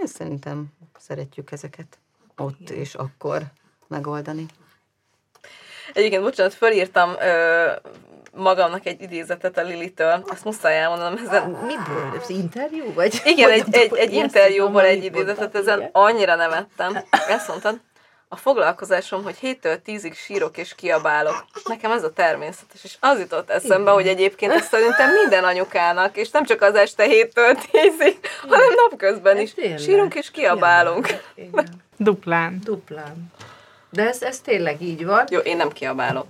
Én szerintem szeretjük ezeket ott és akkor megoldani. Egyébként, bocsánat, fölírtam ö, magamnak egy idézetet a Lilitől, azt muszáj elmondanom ezen. Miből? Ez interjú? Vagy? Igen, egy, egy, egy interjúból egy idézetet, ezen annyira nevettem. Ezt mondtad, a foglalkozásom, hogy 7-től 10-ig sírok és kiabálok. Nekem ez a természetes, és az jutott eszembe, hogy egyébként ezt szerintem minden anyukának, és nem csak az este 7-től 10-ig, hanem napközben is. Sírunk és kiabálunk. Duplán. Duplán. De ez, ez tényleg így van. Jó, én nem kiabálok.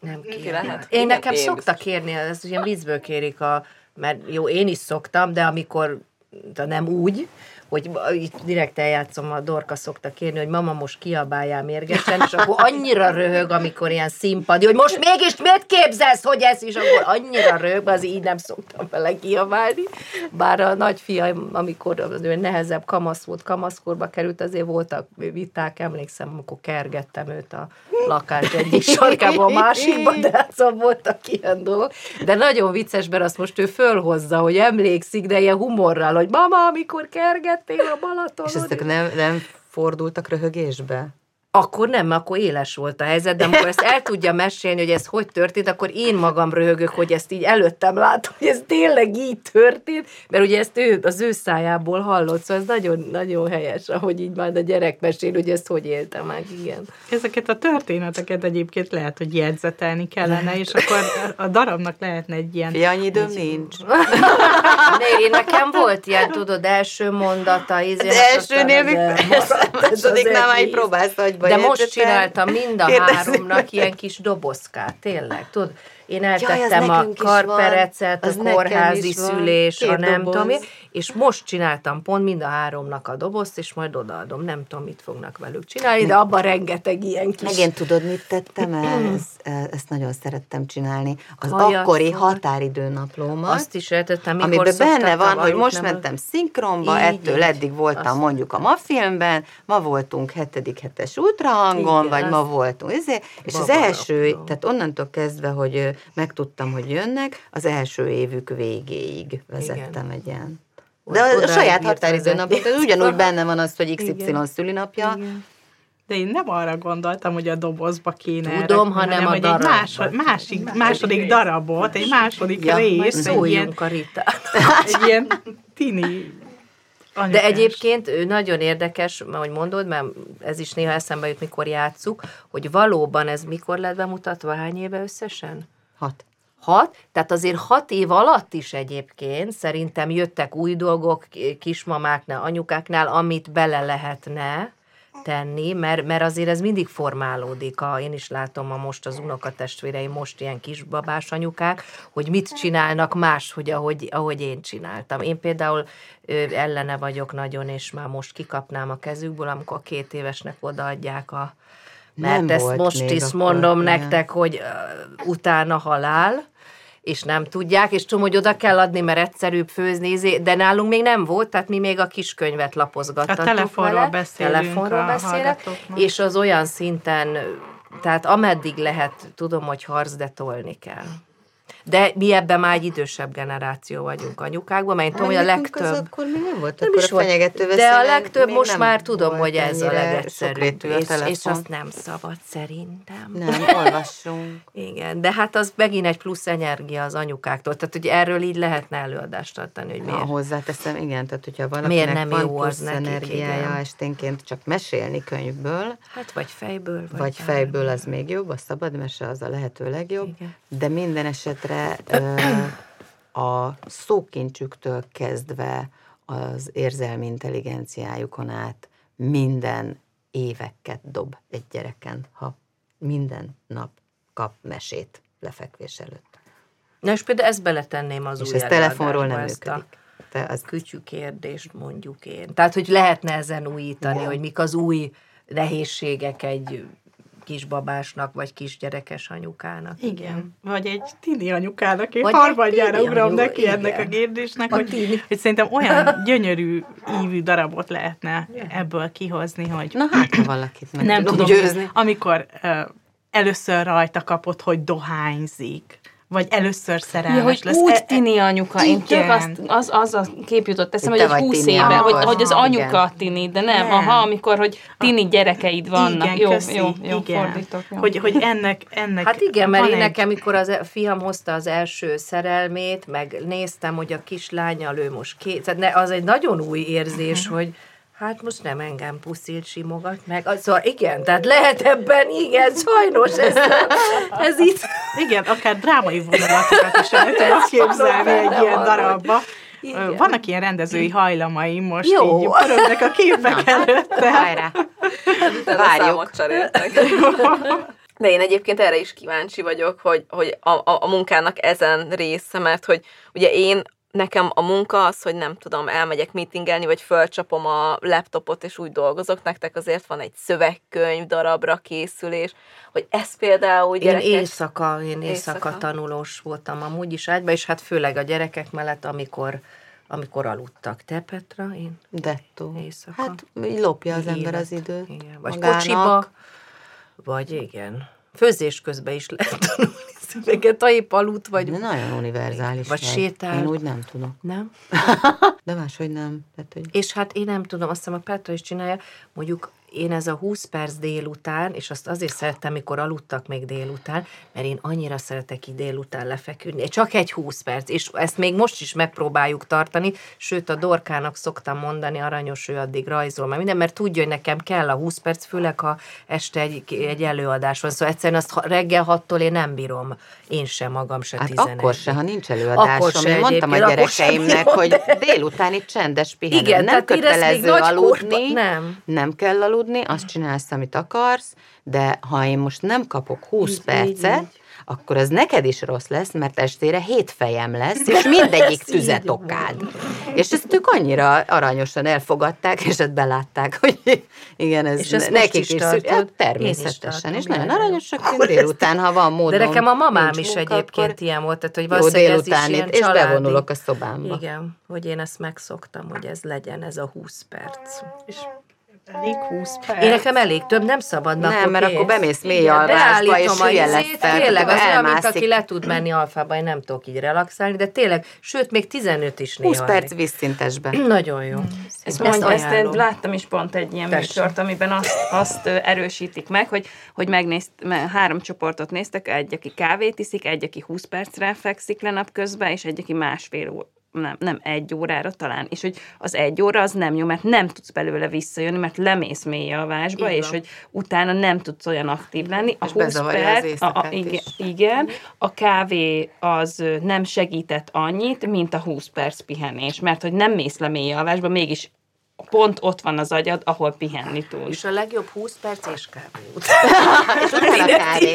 Nem ki lehet. Én, én nekem én szoktak biztos. kérni, ez ilyen vízből kérik a, mert jó, én is szoktam, de amikor de nem úgy, hogy itt direkt eljátszom, a Dorka szokta kérni, hogy mama most kiabáljál mérgesen, és akkor annyira röhög, amikor ilyen színpadi, hogy most mégis miért képzelsz, hogy ez is, akkor annyira röhög, az így nem szoktam vele kiabálni. Bár a nagyfiam, amikor az ő nehezebb kamasz volt, kamaszkorba került, azért voltak viták, emlékszem, amikor kergettem őt a lakás egyik sarkába, a másikba, de hát szóval voltak ilyen dolgok. De nagyon vicces, mert azt most ő fölhozza, hogy emlékszik, de ilyen humorral, hogy mama, amikor kerget, lettél a Balatonon. És ezek nem, nem fordultak röhögésbe? Akkor nem, akkor éles volt a helyzet, de amikor ezt el tudja mesélni, hogy ez hogy történt, akkor én magam röhögök, hogy ezt így előttem látom, hogy ez tényleg így történt, mert ugye ezt ő, az ő szájából hallott, szóval ez nagyon, nagyon helyes, ahogy így majd a gyerek mesél, hogy ezt hogy élte meg, igen. Ezeket a történeteket egyébként lehet, hogy jegyzetelni kellene, és akkor a darabnak lehetne egy ilyen... Ja, annyi időm nincs. én nekem volt ilyen, tudod, első mondata, ízé, De elsőnél még másodiknál már így próbálsz, hogy De most csináltam mind a háromnak ilyen kis dobozkát, tényleg, tudod? Én eltettem Jaj, a karperecet, a kórházi szülés, a nem tudom és most csináltam pont mind a háromnak a dobozt, és majd odaadom. Nem tudom, mit fognak velük csinálni, de abban rengeteg ilyen kis... Meg én tudod, mit tettem el? Ezt, ezt nagyon szerettem csinálni. Az Kajat, akkori határidőnaplómat. Azt is eltettem, Amiben benne van, hogy most mentem szinkronba, így, ettől így, eddig voltam azt... mondjuk a ma filmben, ma voltunk hetedik hetes ultrahangon, vagy ma voltunk, ezért, és az első, tehát onnantól kezdve, hogy megtudtam, hogy jönnek, az első évük végéig vezettem Igen. egy ilyen de a, saját határidő napja, ugyanúgy benne van az, hogy XY Igen. szülinapja. Igen. De én nem arra gondoltam, hogy a dobozba kéne Tudom, erre, hanem, hanem a darabba. egy másod, másik, második darabot, egy második ja, rész. Egy ilyen, a egy ilyen tini Anyukás. De egyébként ő nagyon érdekes, ahogy mondod, mert ez is néha eszembe jut, mikor játszuk, hogy valóban ez mikor lett bemutatva, hány éve összesen? Hat. Hat, tehát azért hat év alatt is egyébként szerintem jöttek új dolgok kismamáknál, anyukáknál, amit bele lehetne tenni, mert, mert azért ez mindig formálódik. A, én is látom a most az unokatestvéreim, most ilyen kisbabás anyukák, hogy mit csinálnak más, hogy ahogy, ahogy én csináltam. Én például ö, ellene vagyok nagyon, és már most kikapnám a kezükből, amikor a két évesnek odaadják a mert Nem ezt most is mondom akkor, nektek, hogy uh, utána halál, és nem tudják, és tudom, hogy oda kell adni, mert egyszerűbb főzni, de nálunk még nem volt, tehát mi még a kiskönyvet lapozgattuk A telefonról vele, beszélünk telefonról beszélek, és az olyan szinten, tehát ameddig lehet, tudom, hogy harc, de tolni kell. De mi ebben már egy idősebb generáció vagyunk anyukákban, mert én tudom, hogy a legtöbb... Az akkor mi nem volt nem is volt, De a legtöbb most már tudom, hogy ez a legegyszerűbb, és, és azt nem szabad szerintem. Nem, olvassunk. Igen, de hát az megint egy plusz energia az anyukáktól, tehát hogy erről így lehetne előadást tartani, hogy miért. Ha hozzáteszem, igen, tehát hogyha valakinek miért nem van jó plusz az energiája igen. esténként csak mesélni könyvből. Hát vagy fejből. Vagy, vagy fejből az még jobb, a szabad mese az a lehető legjobb, igen. de minden esetre esetre a szókincsüktől kezdve az érzelmi intelligenciájukon át minden éveket dob egy gyereken, ha minden nap kap mesét lefekvés előtt. Na és például ezt beletenném az és új ez telefonról nem működik. Te az... Kütyű kérdést mondjuk én. Tehát, hogy lehetne ezen újítani, ja. hogy mik az új nehézségek egy kisbabásnak, vagy kisgyerekes anyukának. Igen. igen. Vagy egy tini anyukának. Én vagy harmadjára ugrom anyu, neki igen. ennek a kérdésnek, a hogy, hogy szerintem olyan gyönyörű ívű darabot lehetne ebből kihozni, hogy... Na hát, ha valakit meg nem tudom, győzni. amikor uh, először rajta kapott, hogy dohányzik, vagy először szerelmes ja, hogy lesz. úgy e- tini anyuka. Én tök azt, az, az a kép jutott eszembe, hogy egy húsz éve, hogy, hogy az anyuka igen. tini, de nem, nem, aha, amikor, hogy tini gyerekeid vannak. Igen, jó, köszi, jó, jó, igen. fordítok. Jó. Hogy, hogy ennek, ennek Hát igen, mert én egy... nekem, amikor az e- fiam hozta az első szerelmét, meg néztem, hogy a kislánya ő most két, tehát az egy nagyon új érzés, hogy Hát most nem engem puszil, simogat meg. Szóval igen, tehát lehet ebben, igen, sajnos ez, ez itt. Igen, akár drámai vonulatokat is el tudod képzelni egy ilyen darabba. Igen. Vannak ilyen rendezői hajlamai most Jó. így pörögnek a képek előtte. Hajrá. Várjuk. De én egyébként erre is kíváncsi vagyok, hogy, hogy a, a, a munkának ezen része, mert hogy ugye én nekem a munka az, hogy nem tudom, elmegyek meetingelni, vagy fölcsapom a laptopot, és úgy dolgozok. Nektek azért van egy szövegkönyv, darabra készülés, hogy ez például gyerekek... Én éjszaka, én éjszaka, éjszaka tanulós voltam amúgy is ágyba, és hát főleg a gyerekek mellett, amikor amikor aludtak. Te, Petra? Én? Dettó. Éjszaka. Hát így lopja az ember az időt. Igen. Vagy magának. kocsiba, vagy igen. Főzés közben is lehet tanulni szöveket, ha épp aludt vagy. De nagyon univerzális. Vagy, vagy sétál. Én úgy nem tudok. Nem? De máshogy nem. Tehát, hogy... És hát én nem tudom, azt hiszem a Petra is csinálja, mondjuk én ez a 20 perc délután, és azt azért szerettem, mikor aludtak még délután, mert én annyira szeretek így délután lefeküdni. Csak egy 20 perc, és ezt még most is megpróbáljuk tartani, sőt a Dorkának szoktam mondani, aranyos ő addig rajzol, mert minden, mert tudja, hogy nekem kell a 20 perc, főleg ha este egy, egy előadás van, szóval egyszerűen azt reggel hattól én nem bírom, én sem magam se hát 11. akkor se, ha nincs előadás, akkor se mondtam a gyerekeimnek, hogy délutáni csendes pihenő. Igen, nem kötelező aludni, nem. nem kell aludni, azt csinálsz, amit akarsz, de ha én most nem kapok 20 így, percet, így, így akkor az neked is rossz lesz, mert estére hét fejem lesz, és mindegyik tüzet okád. És ezt ők annyira aranyosan elfogadták, és ezt belátták, hogy igen, ez és nekik is, is hát, természetesen, és nagyon aranyosak, én délután, ha van módon. De nekem a mamám is munka, egyébként akkor... ilyen volt, tehát hogy valószínűleg ez is ilyen és családi. bevonulok a szobámba. Igen, hogy én ezt megszoktam, hogy ez legyen, ez a 20 perc. És Elég 20 perc. Én nekem elég több, nem szabad Nem, akkor mert kész. akkor bemész mély alvásba, és lesz fel. Tényleg, az olyan, mint aki le tud menni alfába, én nem tudok így relaxálni, de tényleg, sőt, még 15 is néha. 20 perc vízszintesbe. Nagyon jó. Ezt, ezt, ezt én láttam is pont egy ilyen Tessék. műsort, amiben azt, azt erősítik meg, hogy, hogy megnézt, három csoportot néztek, egy, aki kávét iszik, egy, aki 20 percre fekszik le napközben, és egy, aki másfél nem, nem egy órára talán, és hogy az egy óra az nem jó, mert nem tudsz belőle visszajönni, mert lemész mély alvásba, és hogy utána nem tudsz olyan aktív lenni. A és 20 perc, a, a, igen, igen, a kávé az nem segített annyit, mint a 20 perc pihenés, mert hogy nem mész le mély alvásba, mégis pont ott van az agyad, ahol pihenni tudsz. És a legjobb 20 perc és kávé.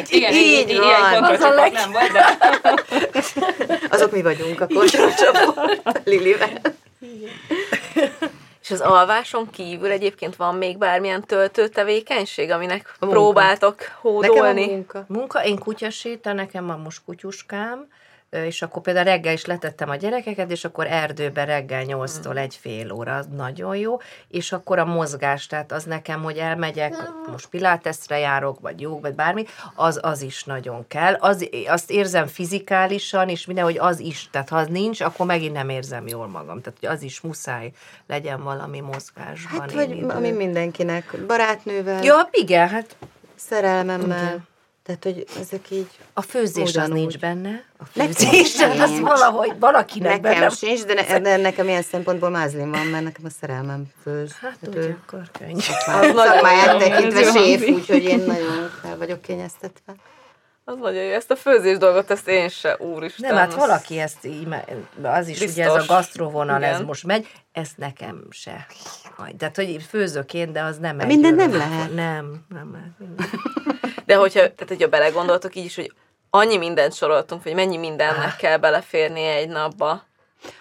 Igen, így, így van. Az a leg... nem vagy, de... Azok mi vagyunk a kontrollcsoport Lilivel. És az alváson kívül egyébként van még bármilyen töltő tevékenység, aminek próbáltok hódolni? Nekem a munka. Munka, én kutyaséta, nekem van most kutyuskám, és akkor például reggel is letettem a gyerekeket, és akkor erdőben reggel 8-tól egy fél óra, az nagyon jó, és akkor a mozgás, tehát az nekem, hogy elmegyek, most piláteszre járok, vagy jó, vagy bármi, az, az is nagyon kell. Az, azt érzem fizikálisan, és minden, hogy az is, tehát ha az nincs, akkor megint nem érzem jól magam, tehát hogy az is muszáj legyen valami mozgásban. Hát, vagy ami mindenkinek, barátnővel. Ja, igen, hát szerelmemmel. Igen. Tehát, hogy ezek így... A főzés az nincs benne. A főzés nekem az valahogy valakinek nekem benne. sincs, de, ne, de nekem ilyen szempontból mázlim van, mert nekem a szerelmem főz. Hát, hát ugye, akkor könnyű. Az szakmáját tekintve séf, úgyhogy én nagyon el vagyok kényeztetve. Az nagyon jó. Ezt a főzés dolgot, ezt én se, úristen. Nem, hát valaki ezt így, az is Biztos. ugye ez a gasztrovonal, ez most megy, ezt nekem se. Tehát, hogy főzök én, de az nem Minden nem lehet. Nem, nem lehet. De hogyha, tehát, hogyha belegondoltok így is, hogy annyi mindent soroltunk, hogy mennyi mindennek kell beleférni egy napba.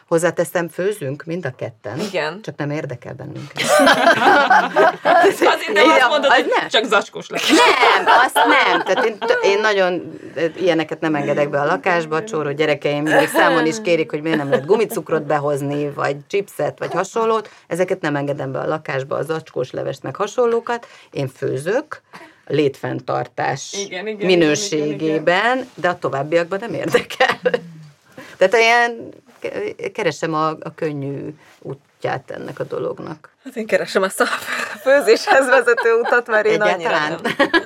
Hozzáteszem, főzünk mind a ketten. Igen. Csak nem érdekel bennünket. Azért nem azt mondod, hogy nem. csak zacskós lesz. Nem, azt nem. Tehát én, én nagyon ilyeneket nem engedek be a lakásba. Csóró gyerekeim még számon is kérik, hogy miért nem lehet gumicukrot behozni, vagy chipset, vagy hasonlót. Ezeket nem engedem be a lakásba, az zacskós levest, meg hasonlókat. Én főzök létfenntartás igen, igen, minőségében, igen, igen. de a továbbiakban nem érdekel. Tehát ilyen keresem a, a könnyű útját ennek a dolognak. Hát én keresem ezt a főzéshez vezető utat, mert én Egyáltalán. annyira nem.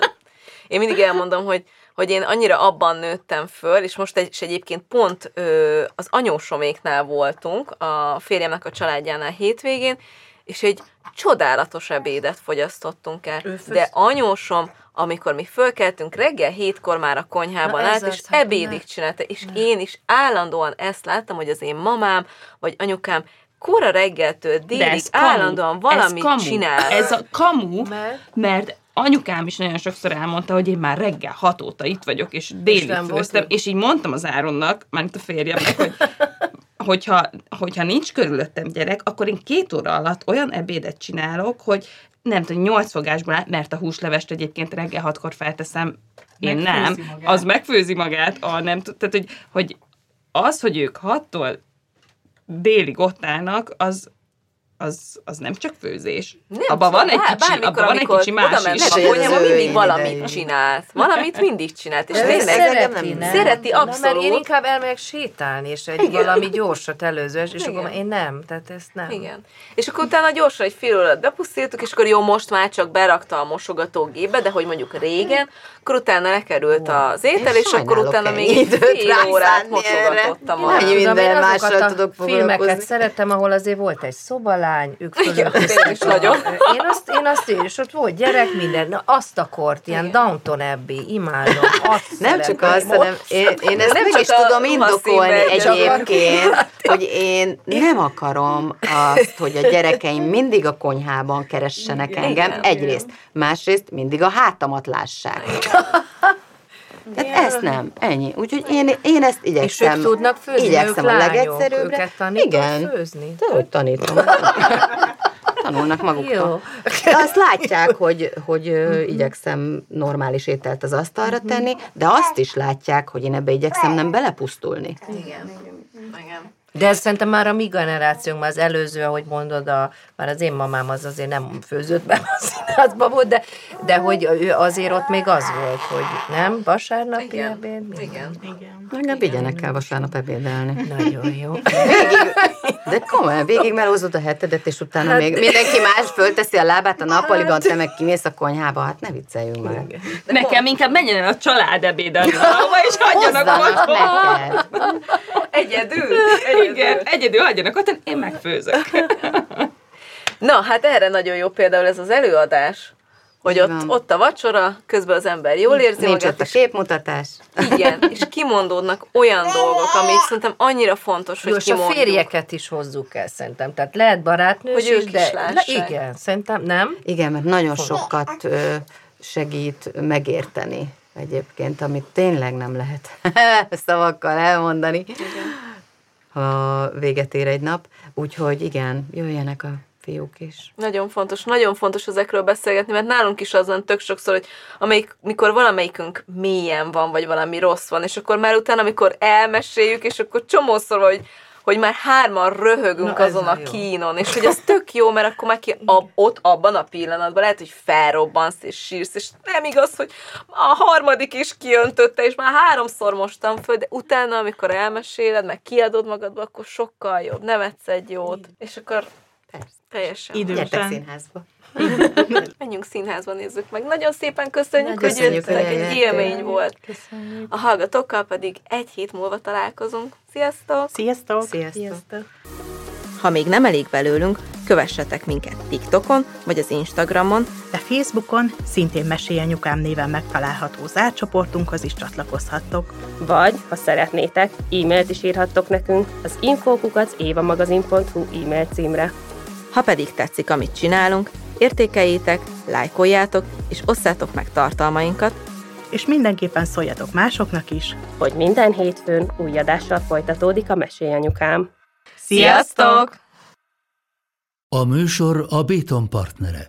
Én mindig elmondom, hogy, hogy én annyira abban nőttem föl, és most egy, és egyébként pont ö, az anyósoméknál voltunk, a férjemnek a családjánál hétvégén, és egy csodálatos ebédet fogyasztottunk el. De anyósom, amikor mi fölkeltünk, reggel hétkor már a konyhában Na állt, és hát ebédig csinálta, és ne. én is állandóan ezt láttam, hogy az én mamám, vagy anyukám kora reggeltől délig állandóan valamit ez csinál. Ez a kamu, mert, mert anyukám is nagyon sokszor elmondta, hogy én már reggel hat óta itt vagyok, és délig főztem, és így mondtam az Áronnak, mert a férjemnek, hogy hogyha, hogyha nincs körülöttem gyerek, akkor én két óra alatt olyan ebédet csinálok, hogy nem tudom, nyolc fogásból, mert a húslevest egyébként reggel hatkor felteszem, én megfőzi nem, magát. az megfőzi magát, a nem tehát hogy, hogy az, hogy ők hattól délig ott állnak, az, az, az nem csak főzés. Nem abban van egy kicsi, abban van egy kicsi más is. A konyhában mindig valamit csinált. Valamit mindig csinált. És tényleg szereti, nem. szereti abszolút. Na, mert én inkább elmegyek sétálni, és egy Igen. valami gyorsat előző, és Igen. akkor én nem, tehát ezt nem. Igen. És akkor utána gyorsan egy fél órát bepusztítok, és akkor jó, most már csak berakta a mosogatógépbe, de hogy mondjuk régen, akkor utána lekerült az étel, és akkor utána még egy fél órát mosogatottam. Annyi minden mással tudok filmeket szeretem, ahol azért volt egy szobalány, ők is nagyon. Én azt, én azt és ott volt gyerek, minden, na azt a kort, ilyen Downton Abbey, imádom. Azt nem csak azt, hanem én, én ezt nem meg is tudom indokolni egyébként, hogy én nem akarom azt, hogy a gyerekeim mindig a konyhában keressenek engem, egyrészt. Másrészt mindig a hátamat lássák. Tehát ezt nem, ennyi. Úgyhogy én, én ezt igyekszem. És ők tudnak főzni, igyekszem ők a legegyszerűbbre. Őket Igen. főzni? De hogy tanítom. Tanulnak maguktól. De azt látják, hogy, hogy igyekszem normális ételt az asztalra tenni, de azt is látják, hogy én ebbe igyekszem nem belepusztulni. Igen. Igen. De ez szerintem már a mi generációnk, már az előző, ahogy mondod, a, már az én mamám az azért nem főzött be a színházba volt, de, de hogy ő azért ott még az volt, hogy nem, vasárnapi igen. ebéd? Igen. igen. Engem vigyenek el vasárnap ebédelni. Nagyon jó. Végig, de komolyan, végig melózod a hetedet, és utána hát, még mindenki más fölteszi a lábát a nappaliban, te meg kimész a konyhába, hát ne vicceljünk már. Nekem inkább menjen el a család ebédelni és hagyjanak neked. Egyedül. Igen, egyedül hagyjanak ott, én megfőzök. Na, hát erre nagyon jó például ez az előadás, hogy ott, ott a vacsora, közben az ember jól érzi Nincs magát. ott a képmutatás. Igen, és kimondódnak olyan dolgok, amik szerintem annyira fontos, hogy Jó, a férjeket is hozzuk el szerintem. Tehát lehet barátnő hogy is, ők de is lássák. igen, szerintem nem. Igen, mert nagyon sokat segít megérteni egyébként, amit tényleg nem lehet szavakkal elmondani. Igen ha véget ér egy nap. Úgyhogy igen, jöjjenek a fiúk is. Nagyon fontos, nagyon fontos ezekről beszélgetni, mert nálunk is az van tök sokszor, hogy amelyik, mikor valamelyikünk mélyen van, vagy valami rossz van, és akkor már utána, amikor elmeséljük, és akkor csomószor, hogy hogy már hárman röhögünk Na, azon a jó. kínon, és hogy ez tök jó, mert akkor már ki ab, ott abban a pillanatban lehet, hogy felrobbansz és sírsz, és nem igaz, hogy a harmadik is kiöntötte, és már háromszor mostam föl, de utána, amikor elmeséled, meg kiadod magadba, akkor sokkal jobb, nevetsz egy jót, és akkor Persze. teljesen. Idősen. színházba. Menjünk színházba, nézzük meg. Nagyon szépen köszönjük, Nagyon hogy jöttetek, egy élmény volt. Köszönjük. A hallgatókkal pedig egy hét múlva találkozunk. Sziasztok! Sziasztok! Sziasztok! Sziasztok. Ha még nem elég belőlünk, kövessetek minket TikTokon vagy az Instagramon, de Facebookon szintén Mesélyanyukám néven megtalálható zárcsoportunkhoz is csatlakozhattok. Vagy, ha szeretnétek, e-mailt is írhattok nekünk az infókukat évamagazin.hu e-mail címre. Ha pedig tetszik, amit csinálunk, értékeljétek, lájkoljátok és osszátok meg tartalmainkat, és mindenképpen szóljatok másoknak is, hogy minden hétfőn új adással folytatódik a Mesélyanyukám. Sziasztok! A műsor a Béton partnere.